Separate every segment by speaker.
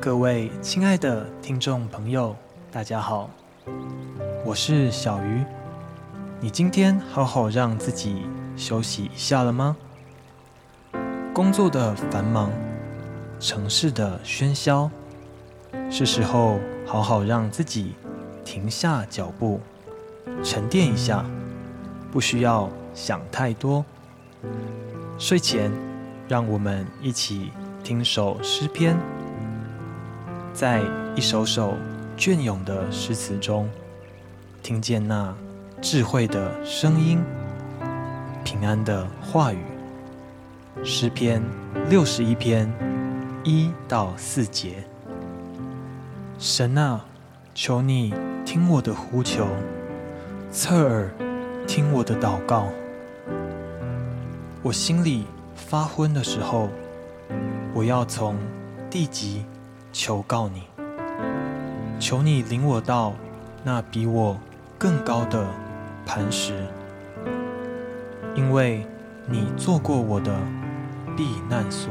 Speaker 1: 各位亲爱的听众朋友，大家好，我是小鱼。你今天好好让自己休息一下了吗？工作的繁忙，城市的喧嚣，是时候好好让自己停下脚步，沉淀一下，不需要想太多。睡前，让我们一起听首诗篇。在一首首隽永的诗词中，听见那智慧的声音、平安的话语。诗篇六十一篇一到四节。神啊，求你听我的呼求，侧耳听我的祷告。我心里发昏的时候，我要从地极。求告你，求你领我到那比我更高的磐石，因为你做过我的避难所，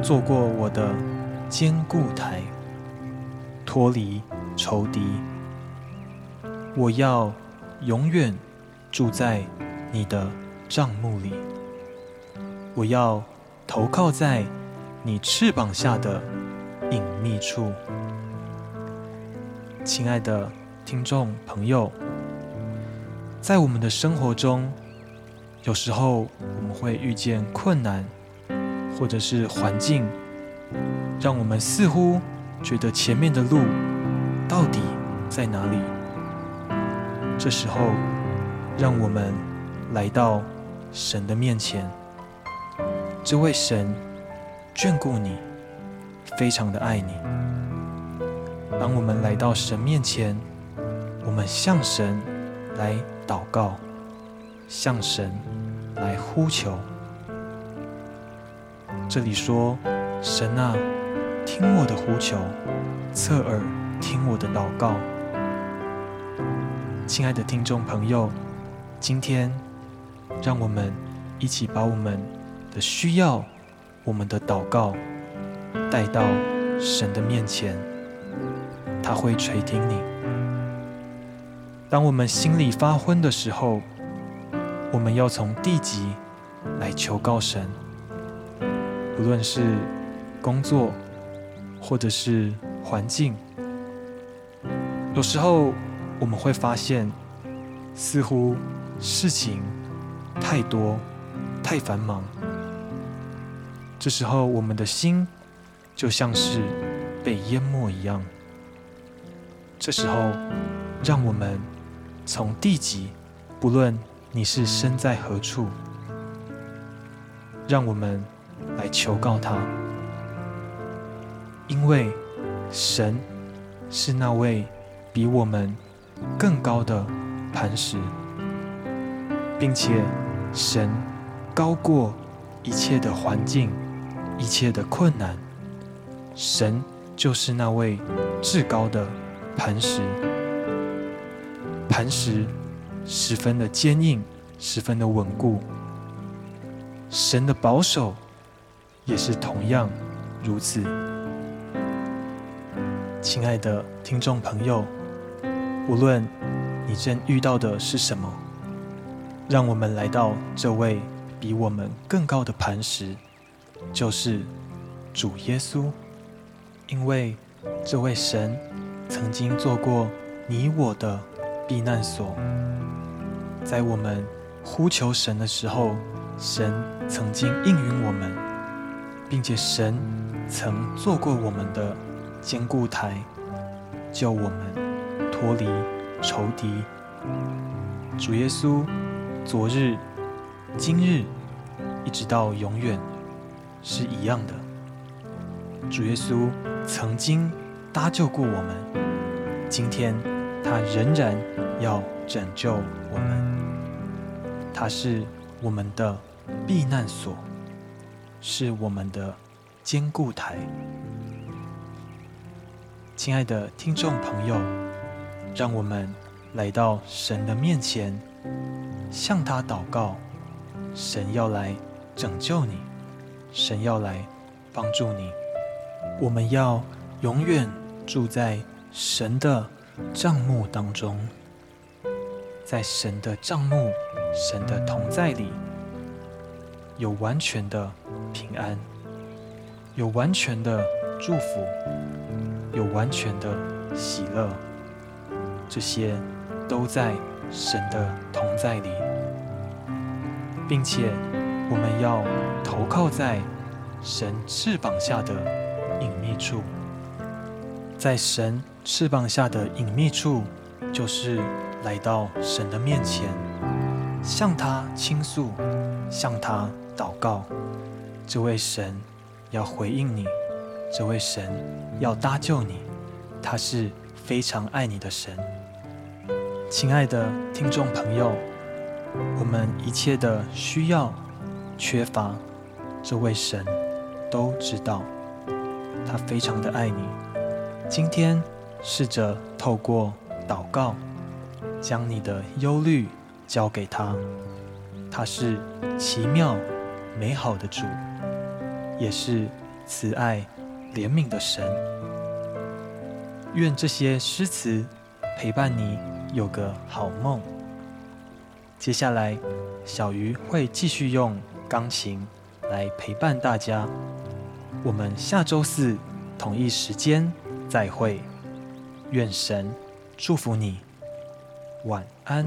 Speaker 1: 做过我的坚固台，脱离仇敌。我要永远住在你的帐幕里，我要投靠在你翅膀下的。隐秘处，亲爱的听众朋友，在我们的生活中，有时候我们会遇见困难，或者是环境，让我们似乎觉得前面的路到底在哪里？这时候，让我们来到神的面前，这位神眷顾你。非常的爱你。当我们来到神面前，我们向神来祷告，向神来呼求。这里说：“神啊，听我的呼求，侧耳听我的祷告。”亲爱的听众朋友，今天让我们一起把我们的需要、我们的祷告。带到神的面前，他会垂听你。当我们心里发昏的时候，我们要从地极来求告神，不论是工作或者是环境。有时候我们会发现，似乎事情太多、太繁忙，这时候我们的心。就像是被淹没一样。这时候，让我们从地极，不论你是身在何处，让我们来求告他，因为神是那位比我们更高的磐石，并且神高过一切的环境，一切的困难。神就是那位至高的磐石，磐石十分的坚硬，十分的稳固。神的保守也是同样如此。亲爱的听众朋友，无论你正遇到的是什么，让我们来到这位比我们更高的磐石，就是主耶稣。因为这位神曾经做过你我的避难所，在我们呼求神的时候，神曾经应允我们，并且神曾做过我们的坚固台，救我们脱离仇敌。主耶稣，昨日、今日，一直到永远是一样的。主耶稣。曾经搭救过我们，今天他仍然要拯救我们。他是我们的避难所，是我们的坚固台。亲爱的听众朋友，让我们来到神的面前，向他祷告，神要来拯救你，神要来帮助你。我们要永远住在神的帐幕当中，在神的帐幕、神的同在里，有完全的平安，有完全的祝福，有完全的喜乐。这些都在神的同在里，并且我们要投靠在神翅膀下的隐秘处。在神翅膀下的隐秘处，就是来到神的面前，向他倾诉，向他祷告。这位神要回应你，这位神要搭救你，他是非常爱你的神。亲爱的听众朋友，我们一切的需要、缺乏，这位神都知道，他非常的爱你。今天试着透过祷告，将你的忧虑交给他。他是奇妙美好的主，也是慈爱怜悯的神。愿这些诗词陪伴你有个好梦。接下来，小鱼会继续用钢琴来陪伴大家。我们下周四同一时间再会。愿神祝福你，晚安。